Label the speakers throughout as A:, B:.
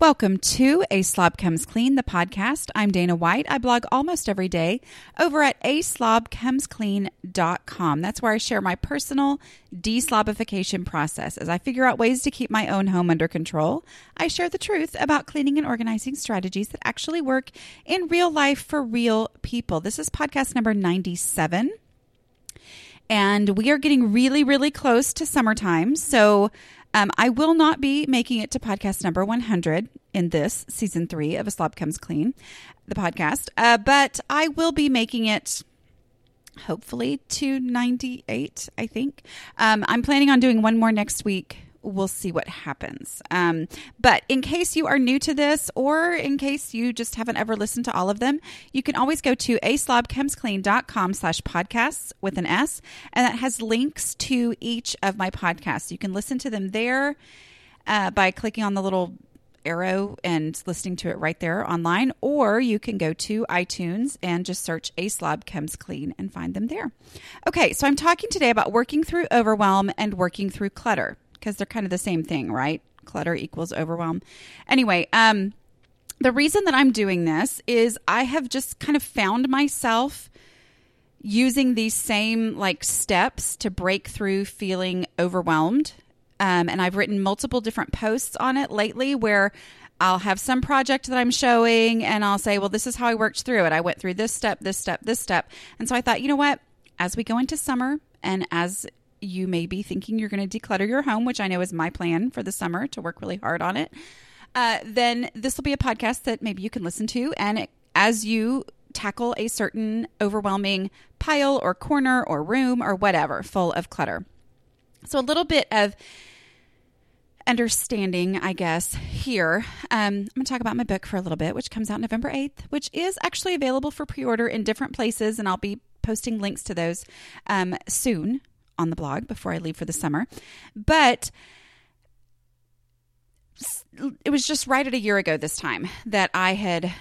A: Welcome to A Slob Comes Clean, the podcast. I'm Dana White. I blog almost every day over at aslobcomesclean.com. That's where I share my personal deslobification process. As I figure out ways to keep my own home under control, I share the truth about cleaning and organizing strategies that actually work in real life for real people. This is podcast number 97. And we are getting really, really close to summertime. So um, I will not be making it to podcast number 100 in this season three of A Slob Comes Clean, the podcast, uh, but I will be making it hopefully to 98, I think. Um, I'm planning on doing one more next week we'll see what happens. Um, but in case you are new to this, or in case you just haven't ever listened to all of them, you can always go to aslobcomesclean.com slash podcasts with an S, and that has links to each of my podcasts. You can listen to them there uh, by clicking on the little arrow and listening to it right there online, or you can go to iTunes and just search A Slob Comes Clean and find them there. Okay, so I'm talking today about working through overwhelm and working through clutter because they're kind of the same thing, right? Clutter equals overwhelm. Anyway, um, the reason that I'm doing this is I have just kind of found myself using these same like steps to break through feeling overwhelmed. Um, and I've written multiple different posts on it lately where I'll have some project that I'm showing and I'll say, well, this is how I worked through it. I went through this step, this step, this step. And so I thought, you know what? As we go into summer and as you may be thinking you're going to declutter your home, which I know is my plan for the summer to work really hard on it, uh, then this will be a podcast that maybe you can listen to. And it, as you tackle a certain overwhelming pile or corner or room or whatever full of clutter. So, a little bit of understanding, I guess, here. Um, I'm going to talk about my book for a little bit, which comes out November 8th, which is actually available for pre order in different places. And I'll be posting links to those um, soon on the blog before I leave for the summer. But it was just right at a year ago this time that I had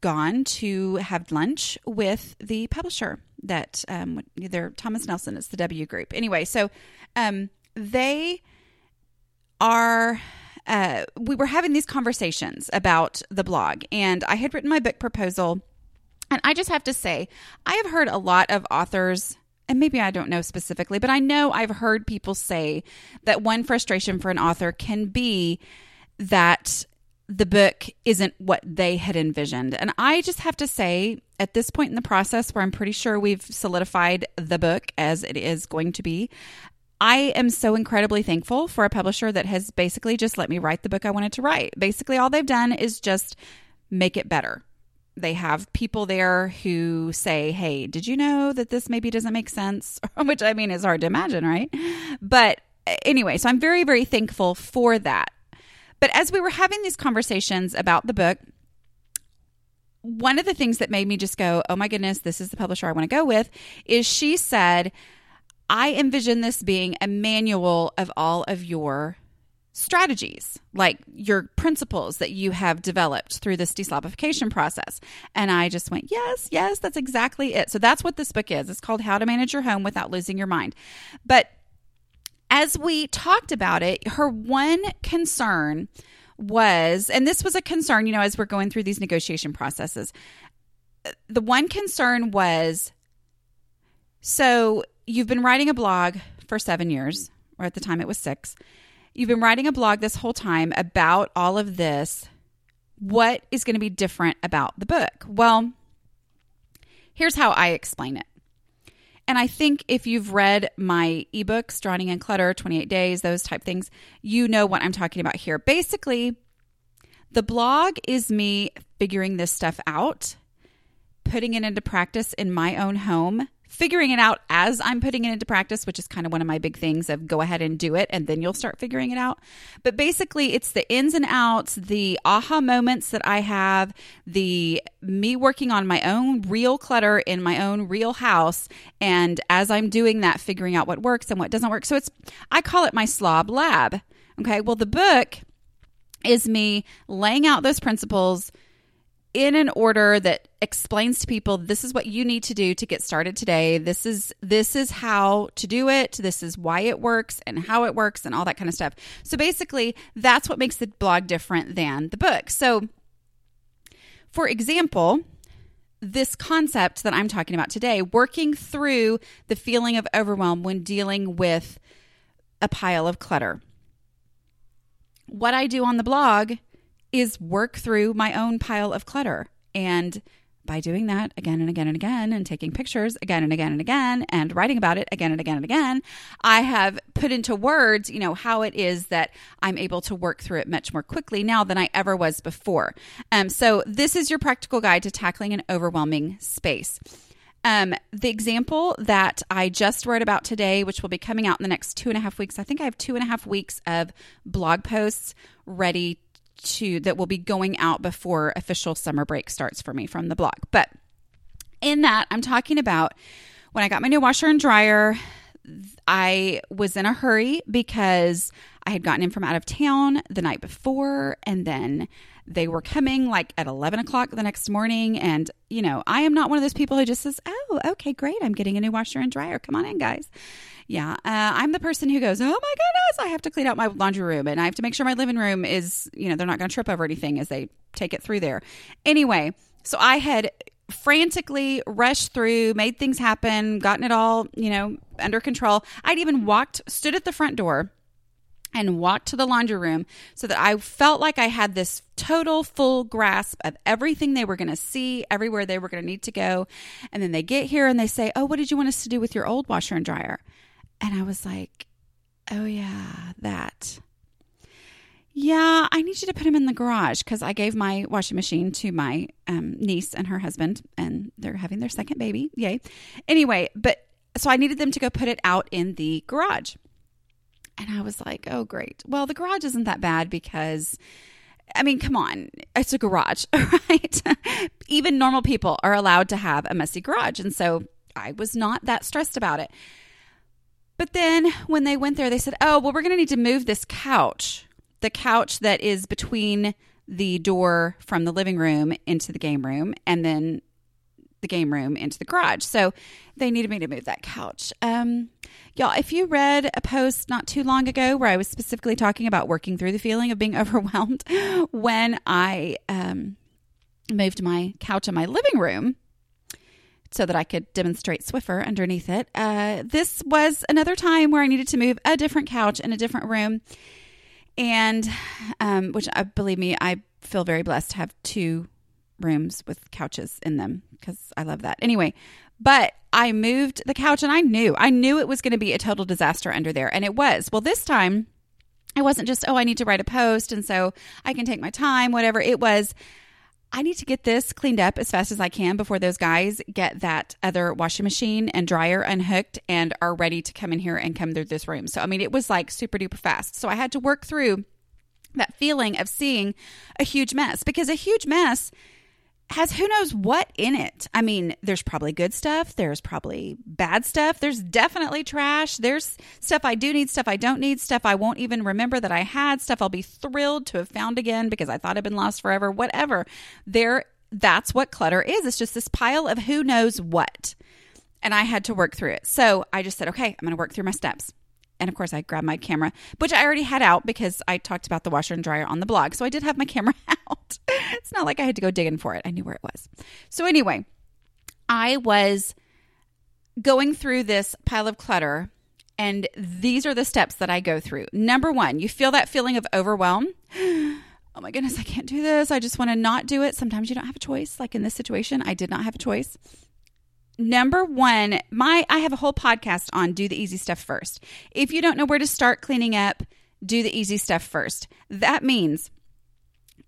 A: gone to have lunch with the publisher that um, they're Thomas Nelson. It's the W Group. Anyway, so um, they are. Uh, we were having these conversations about the blog, and I had written my book proposal. And I just have to say, I have heard a lot of authors and maybe I don't know specifically, but I know I've heard people say that one frustration for an author can be that the book isn't what they had envisioned. And I just have to say, at this point in the process where I'm pretty sure we've solidified the book as it is going to be, I am so incredibly thankful for a publisher that has basically just let me write the book I wanted to write. Basically, all they've done is just make it better they have people there who say, Hey, did you know that this maybe doesn't make sense? Which I mean is hard to imagine, right? But anyway, so I'm very, very thankful for that. But as we were having these conversations about the book, one of the things that made me just go, Oh my goodness, this is the publisher I want to go with is she said, I envision this being a manual of all of your strategies, like your principles that you have developed through this deslobification process. And I just went, yes, yes, that's exactly it. So that's what this book is. It's called How to Manage Your Home Without Losing Your Mind. But as we talked about it, her one concern was, and this was a concern, you know, as we're going through these negotiation processes, the one concern was so you've been writing a blog for seven years, or at the time it was six You've been writing a blog this whole time about all of this. What is going to be different about the book? Well, here's how I explain it. And I think if you've read my ebooks, Drowning in Clutter, 28 Days, those type things, you know what I'm talking about here. Basically, the blog is me figuring this stuff out, putting it into practice in my own home, figuring it out as I'm putting it into practice, which is kind of one of my big things of go ahead and do it and then you'll start figuring it out. But basically, it's the ins and outs, the aha moments that I have, the me working on my own real clutter in my own real house. And as I'm doing that, figuring out what works and what doesn't work. So it's, I call it my slob lab. Okay. Well, the book is me laying out those principles in an order that explains to people this is what you need to do to get started today. This is this is how to do it. This is why it works and how it works and all that kind of stuff. So basically, that's what makes the blog different than the book. So for example, this concept that I'm talking about today, working through the feeling of overwhelm when dealing with a pile of clutter. What I do on the blog is work through my own pile of clutter. And by doing that again and again and again and taking pictures again and again and again and writing about it again and again and again, I have put into words, you know, how it is that I'm able to work through it much more quickly now than I ever was before. Um, so this is your practical guide to tackling an overwhelming space. Um, the example that I just wrote about today, which will be coming out in the next two and a half weeks, I think I have two and a half weeks of blog posts ready to that will be going out before official summer break starts for me from the blog. But in that, I'm talking about when I got my new washer and dryer, I was in a hurry because I had gotten in from out of town the night before, and then they were coming like at 11 o'clock the next morning. And, you know, I am not one of those people who just says, Oh, okay, great. I'm getting a new washer and dryer. Come on in, guys. Yeah. Uh, I'm the person who goes, Oh my goodness, I have to clean out my laundry room and I have to make sure my living room is, you know, they're not going to trip over anything as they take it through there. Anyway, so I had frantically rushed through, made things happen, gotten it all, you know, under control. I'd even walked, stood at the front door and walked to the laundry room so that I felt like I had this total full grasp of everything they were going to see, everywhere they were going to need to go. And then they get here and they say, Oh, what did you want us to do with your old washer and dryer? And I was like, Oh, yeah, that. Yeah, I need you to put him in the garage because I gave my washing machine to my um, niece and her husband, and they're having their second baby. Yay. Anyway, but so I needed them to go put it out in the garage. And I was like, oh, great. Well, the garage isn't that bad because, I mean, come on, it's a garage, right? Even normal people are allowed to have a messy garage. And so I was not that stressed about it. But then when they went there, they said, oh, well, we're going to need to move this couch, the couch that is between the door from the living room into the game room. And then the game room into the garage. So they needed me to move that couch. Um, y'all, if you read a post not too long ago where I was specifically talking about working through the feeling of being overwhelmed when I um, moved my couch in my living room so that I could demonstrate Swiffer underneath it, uh, this was another time where I needed to move a different couch in a different room. And um, which, uh, believe me, I feel very blessed to have two rooms with couches in them because I love that. Anyway, but I moved the couch and I knew, I knew it was going to be a total disaster under there. And it was. Well, this time it wasn't just, oh, I need to write a post and so I can take my time, whatever. It was, I need to get this cleaned up as fast as I can before those guys get that other washing machine and dryer unhooked and are ready to come in here and come through this room. So, I mean, it was like super duper fast. So I had to work through that feeling of seeing a huge mess because a huge mess has who knows what in it. I mean, there's probably good stuff, there's probably bad stuff, there's definitely trash, there's stuff I do need, stuff I don't need, stuff I won't even remember that I had, stuff I'll be thrilled to have found again because I thought I'd been lost forever, whatever. There that's what clutter is. It's just this pile of who knows what. And I had to work through it. So I just said, okay, I'm going to work through my steps and of course I grabbed my camera, which I already had out because I talked about the washer and dryer on the blog. So I did have my camera out. it's not like I had to go digging for it. I knew where it was. So anyway, I was going through this pile of clutter and these are the steps that I go through. Number 1, you feel that feeling of overwhelm. Oh my goodness, I can't do this. I just want to not do it. Sometimes you don't have a choice. Like in this situation, I did not have a choice number one, my I have a whole podcast on do the easy stuff first. If you don't know where to start cleaning up, do the easy stuff first. That means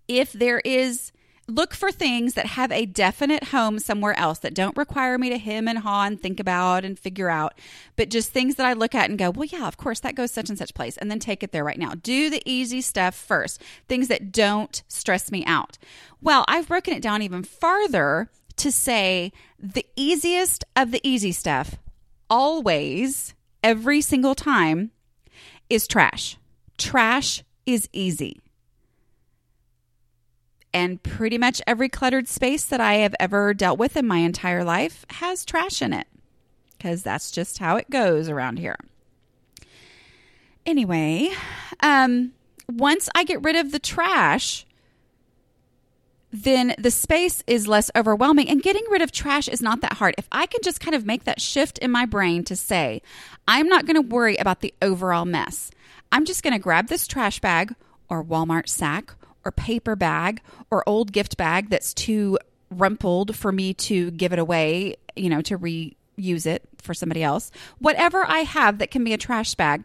A: if there is look for things that have a definite home somewhere else that don't require me to hem and haw and think about and figure out, but just things that I look at and go, well, yeah, of course, that goes such and such place, and then take it there right now. Do the easy stuff first, things that don't stress me out. Well, I've broken it down even farther to say the easiest of the easy stuff, always, every single time, is trash. Trash is easy. And pretty much every cluttered space that I have ever dealt with in my entire life has trash in it because that's just how it goes around here. Anyway, um, once I get rid of the trash, then the space is less overwhelming. And getting rid of trash is not that hard. If I can just kind of make that shift in my brain to say, I'm not going to worry about the overall mess, I'm just going to grab this trash bag or Walmart sack or paper bag or old gift bag that's too rumpled for me to give it away, you know, to reuse it for somebody else. Whatever I have that can be a trash bag,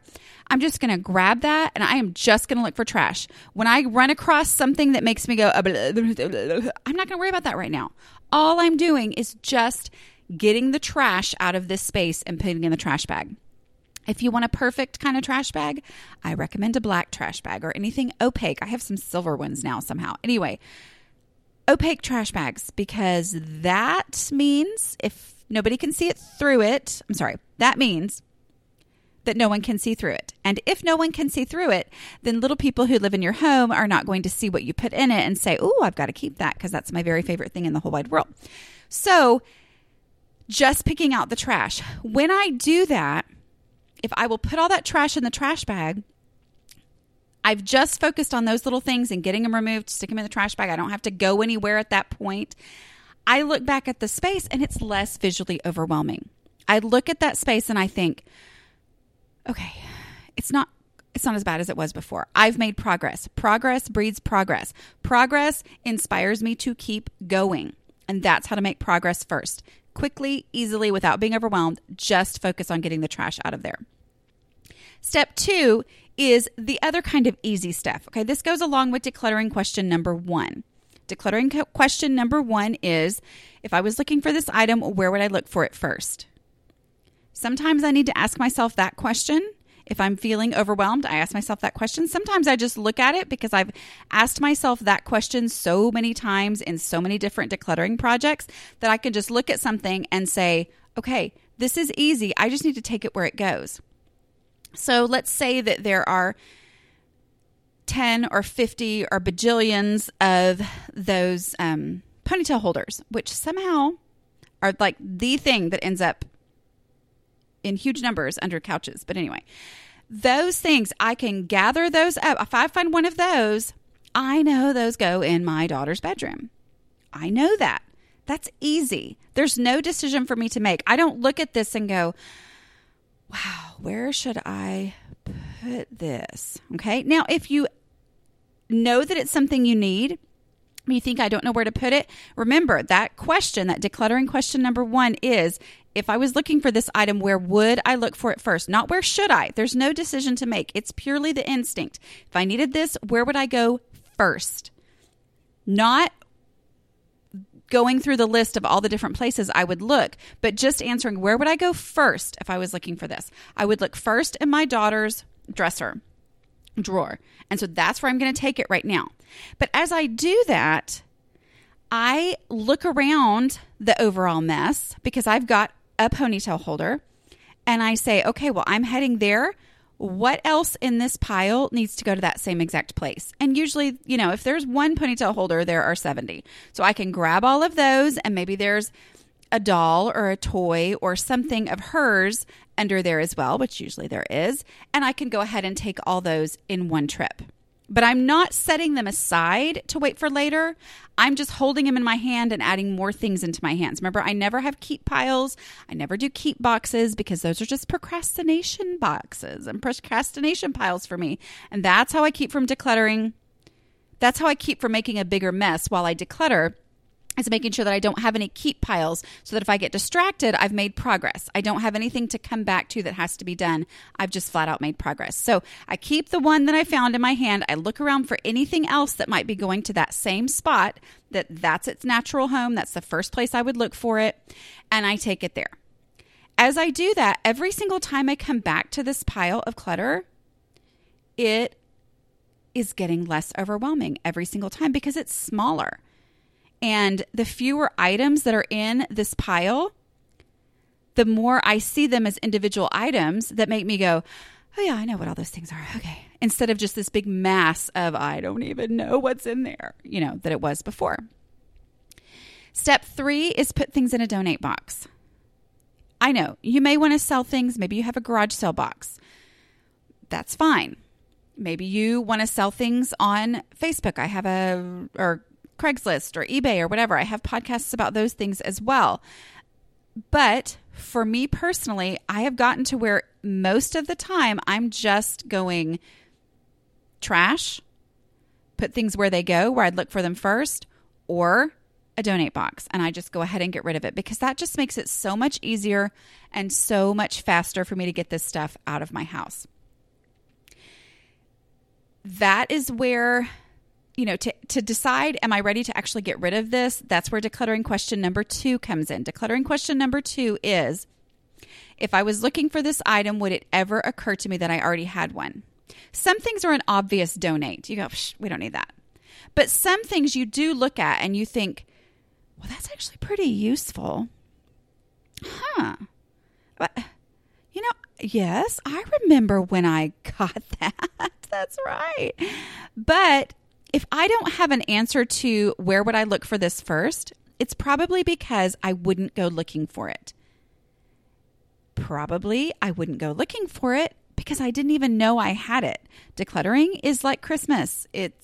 A: I'm just going to grab that and I am just going to look for trash. When I run across something that makes me go, uh, I'm not going to worry about that right now. All I'm doing is just getting the trash out of this space and putting in the trash bag. If you want a perfect kind of trash bag, I recommend a black trash bag or anything opaque. I have some silver ones now somehow. Anyway, opaque trash bags because that means if nobody can see it through it, I'm sorry, that means that no one can see through it. And if no one can see through it, then little people who live in your home are not going to see what you put in it and say, Oh, I've got to keep that because that's my very favorite thing in the whole wide world. So, just picking out the trash. When I do that, if I will put all that trash in the trash bag, I've just focused on those little things and getting them removed, stick them in the trash bag. I don't have to go anywhere at that point. I look back at the space and it's less visually overwhelming. I look at that space and I think, okay, it's not it's not as bad as it was before. I've made progress. Progress breeds progress. Progress inspires me to keep going. And that's how to make progress first. Quickly, easily, without being overwhelmed, just focus on getting the trash out of there. Step two is the other kind of easy stuff. Okay, this goes along with decluttering question number one. Decluttering question number one is if I was looking for this item, where would I look for it first? Sometimes I need to ask myself that question. If I'm feeling overwhelmed, I ask myself that question. Sometimes I just look at it because I've asked myself that question so many times in so many different decluttering projects that I can just look at something and say, okay, this is easy. I just need to take it where it goes. So let's say that there are 10 or 50 or bajillions of those um, ponytail holders, which somehow are like the thing that ends up in huge numbers under couches. But anyway, those things, I can gather those up. If I find one of those, I know those go in my daughter's bedroom. I know that. That's easy. There's no decision for me to make. I don't look at this and go, wow, where should I put this? Okay. Now, if you know that it's something you need, you think I don't know where to put it, remember that question, that decluttering question number one is if I was looking for this item, where would I look for it first? Not where should I? There's no decision to make. It's purely the instinct. If I needed this, where would I go first? Not going through the list of all the different places I would look, but just answering where would I go first if I was looking for this? I would look first in my daughter's dresser drawer. And so that's where I'm going to take it right now. But as I do that, I look around the overall mess because I've got a ponytail holder and I say, okay, well, I'm heading there what else in this pile needs to go to that same exact place? And usually, you know, if there's one ponytail holder, there are 70. So I can grab all of those, and maybe there's a doll or a toy or something of hers under there as well, which usually there is. And I can go ahead and take all those in one trip but I'm not setting them aside to wait for later. I'm just holding them in my hand and adding more things into my hands. Remember, I never have keep piles. I never do keep boxes because those are just procrastination boxes and procrastination piles for me. And that's how I keep from decluttering. That's how I keep from making a bigger mess while I declutter is making sure that I don't have any keep piles so that if I get distracted, I've made progress. I don't have anything to come back to that has to be done. I've just flat out made progress. So I keep the one that I found in my hand. I look around for anything else that might be going to that same spot that that's its natural home. That's the first place I would look for it. And I take it there. As I do that, every single time I come back to this pile of clutter, it is getting less overwhelming every single time because it's smaller. And the fewer items that are in this pile, the more I see them as individual items that make me go, oh, yeah, I know what all those things are. Okay. Instead of just this big mass of, I don't even know what's in there, you know, that it was before. Step three is put things in a donate box. I know you may want to sell things. Maybe you have a garage sale box. That's fine. Maybe you want to sell things on Facebook. I have a, or Craigslist or eBay or whatever. I have podcasts about those things as well. But for me personally, I have gotten to where most of the time I'm just going trash, put things where they go, where I'd look for them first, or a donate box. And I just go ahead and get rid of it because that just makes it so much easier and so much faster for me to get this stuff out of my house. That is where you know, to, to decide, am I ready to actually get rid of this? That's where decluttering question number two comes in. Decluttering question number two is if I was looking for this item, would it ever occur to me that I already had one? Some things are an obvious donate. You go, we don't need that. But some things you do look at and you think, well, that's actually pretty useful. Huh. But, you know, yes, I remember when I got that. that's right. But if I don't have an answer to where would I look for this first, it's probably because I wouldn't go looking for it. Probably I wouldn't go looking for it because I didn't even know I had it. Decluttering is like Christmas. It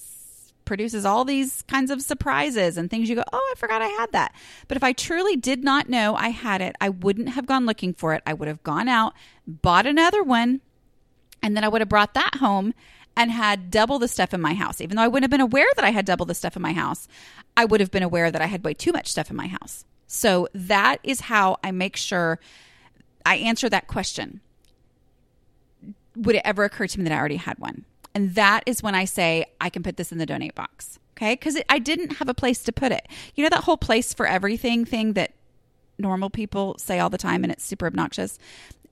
A: produces all these kinds of surprises and things you go, "Oh, I forgot I had that." But if I truly did not know I had it, I wouldn't have gone looking for it. I would have gone out, bought another one, and then I would have brought that home and had double the stuff in my house. Even though I wouldn't have been aware that I had double the stuff in my house, I would have been aware that I had way too much stuff in my house. So that is how I make sure I answer that question. Would it ever occur to me that I already had one? And that is when I say I can put this in the donate box. Okay. Because I didn't have a place to put it. You know, that whole place for everything thing that normal people say all the time and it's super obnoxious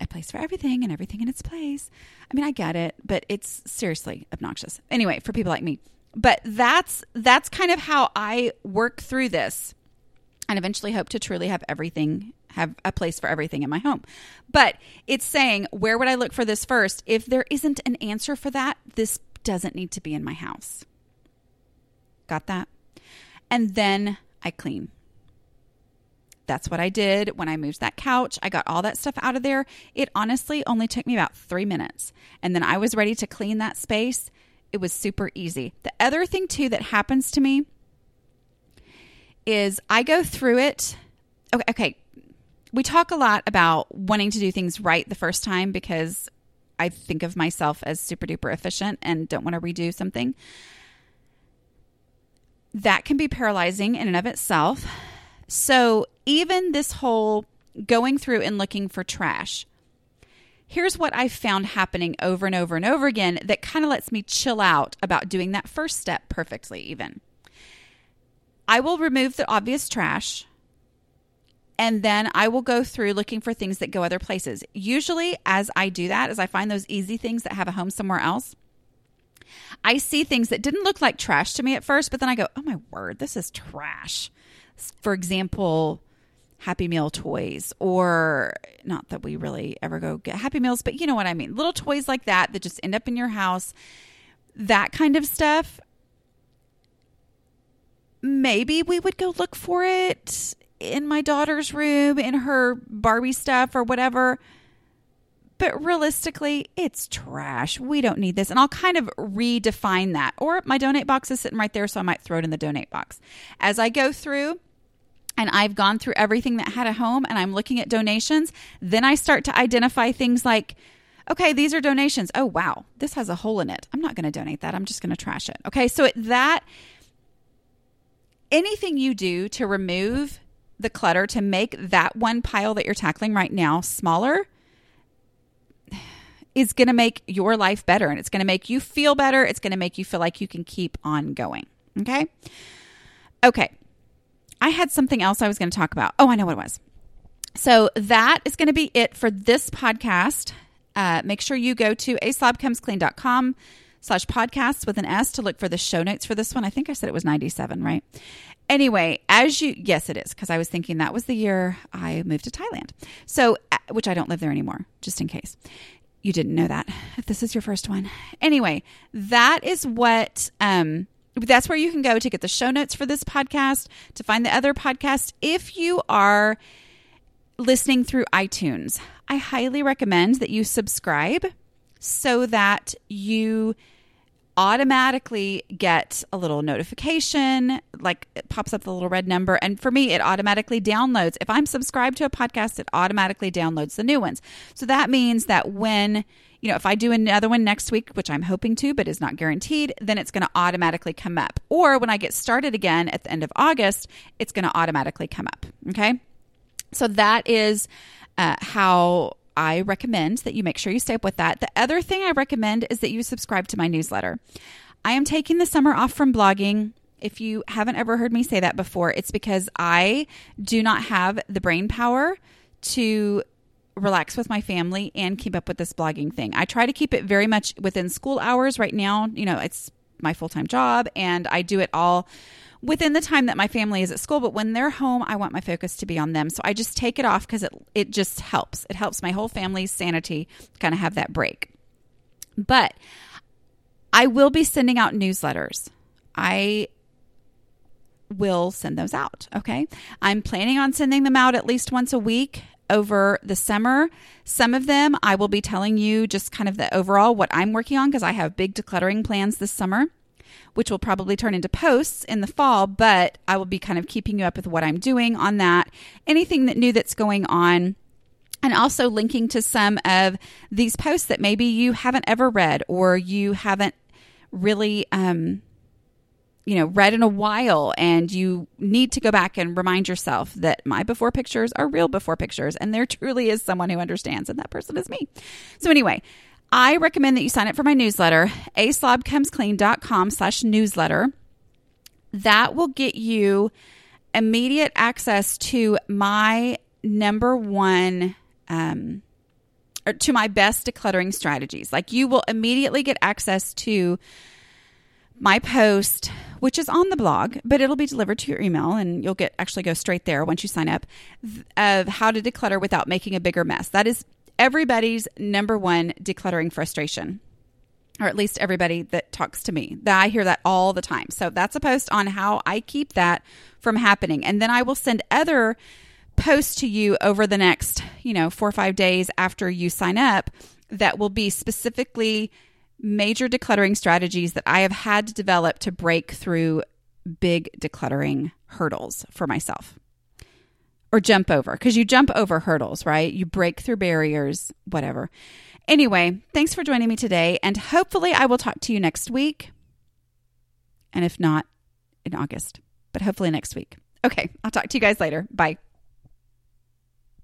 A: a place for everything and everything in its place. I mean, I get it, but it's seriously obnoxious. Anyway, for people like me. But that's that's kind of how I work through this and eventually hope to truly have everything have a place for everything in my home. But it's saying, where would I look for this first? If there isn't an answer for that, this doesn't need to be in my house. Got that? And then I clean. That's what I did when I moved that couch. I got all that stuff out of there. It honestly only took me about three minutes. And then I was ready to clean that space. It was super easy. The other thing, too, that happens to me is I go through it. Okay, okay. We talk a lot about wanting to do things right the first time because I think of myself as super duper efficient and don't want to redo something. That can be paralyzing in and of itself. So, even this whole going through and looking for trash, here's what I've found happening over and over and over again that kind of lets me chill out about doing that first step perfectly, even. I will remove the obvious trash and then I will go through looking for things that go other places. Usually, as I do that, as I find those easy things that have a home somewhere else, I see things that didn't look like trash to me at first, but then I go, oh my word, this is trash for example, Happy Meal toys, or not that we really ever go get Happy Meals, but you know what I mean. Little toys like that that just end up in your house, that kind of stuff. Maybe we would go look for it in my daughter's room, in her Barbie stuff or whatever. But realistically, it's trash. We don't need this. And I'll kind of redefine that. Or my donate box is sitting right there, so I might throw it in the donate box. As I go through, and I've gone through everything that had a home and I'm looking at donations, then I start to identify things like, okay, these are donations. Oh, wow, this has a hole in it. I'm not going to donate that. I'm just going to trash it. Okay, so that anything you do to remove the clutter to make that one pile that you're tackling right now smaller is going to make your life better and it's going to make you feel better. It's going to make you feel like you can keep on going. Okay. Okay. I had something else I was going to talk about. Oh, I know what it was. So that is going to be it for this podcast. Uh, make sure you go to aslobcomesclean.com slash podcasts with an S to look for the show notes for this one. I think I said it was 97, right? Anyway, as you, yes, it is, because I was thinking that was the year I moved to Thailand. So, uh, which I don't live there anymore, just in case. you didn't know that if this is your first one. Anyway, that is what um that's where you can go to get the show notes for this podcast, to find the other podcast. If you are listening through iTunes, I highly recommend that you subscribe so that you automatically get a little notification, like it pops up the little red number. And for me, it automatically downloads. If I'm subscribed to a podcast, it automatically downloads the new ones. So that means that when, you know, if I do another one next week, which I'm hoping to, but is not guaranteed, then it's going to automatically come up. Or when I get started again at the end of August, it's going to automatically come up. Okay. So that is uh, how I recommend that you make sure you stay up with that. The other thing I recommend is that you subscribe to my newsletter. I am taking the summer off from blogging. If you haven't ever heard me say that before, it's because I do not have the brain power to relax with my family and keep up with this blogging thing. I try to keep it very much within school hours right now. You know, it's my full time job and I do it all within the time that my family is at school. But when they're home, I want my focus to be on them. So I just take it off because it, it just helps. It helps my whole family's sanity kind of have that break. But I will be sending out newsletters. I will send those out. Okay. I'm planning on sending them out at least once a week over the summer. Some of them I will be telling you just kind of the overall what I'm working on because I have big decluttering plans this summer which will probably turn into posts in the fall, but I will be kind of keeping you up with what I'm doing on that, anything that new that's going on. And also linking to some of these posts that maybe you haven't ever read or you haven't really um, you know read in a while and you need to go back and remind yourself that my before pictures are real before pictures and there truly is someone who understands and that person is me so anyway I recommend that you sign up for my newsletter, aslobcomesclean.com slash newsletter. That will get you immediate access to my number one um, or to my best decluttering strategies. Like you will immediately get access to my post, which is on the blog, but it'll be delivered to your email and you'll get actually go straight there once you sign up of how to declutter without making a bigger mess. That is everybody's number one decluttering frustration or at least everybody that talks to me. That I hear that all the time. So that's a post on how I keep that from happening. And then I will send other posts to you over the next, you know, 4 or 5 days after you sign up that will be specifically major decluttering strategies that I have had to develop to break through big decluttering hurdles for myself or jump over because you jump over hurdles, right? You break through barriers, whatever. Anyway, thanks for joining me today. And hopefully, I will talk to you next week. And if not, in August, but hopefully next week. Okay, I'll talk to you guys later. Bye.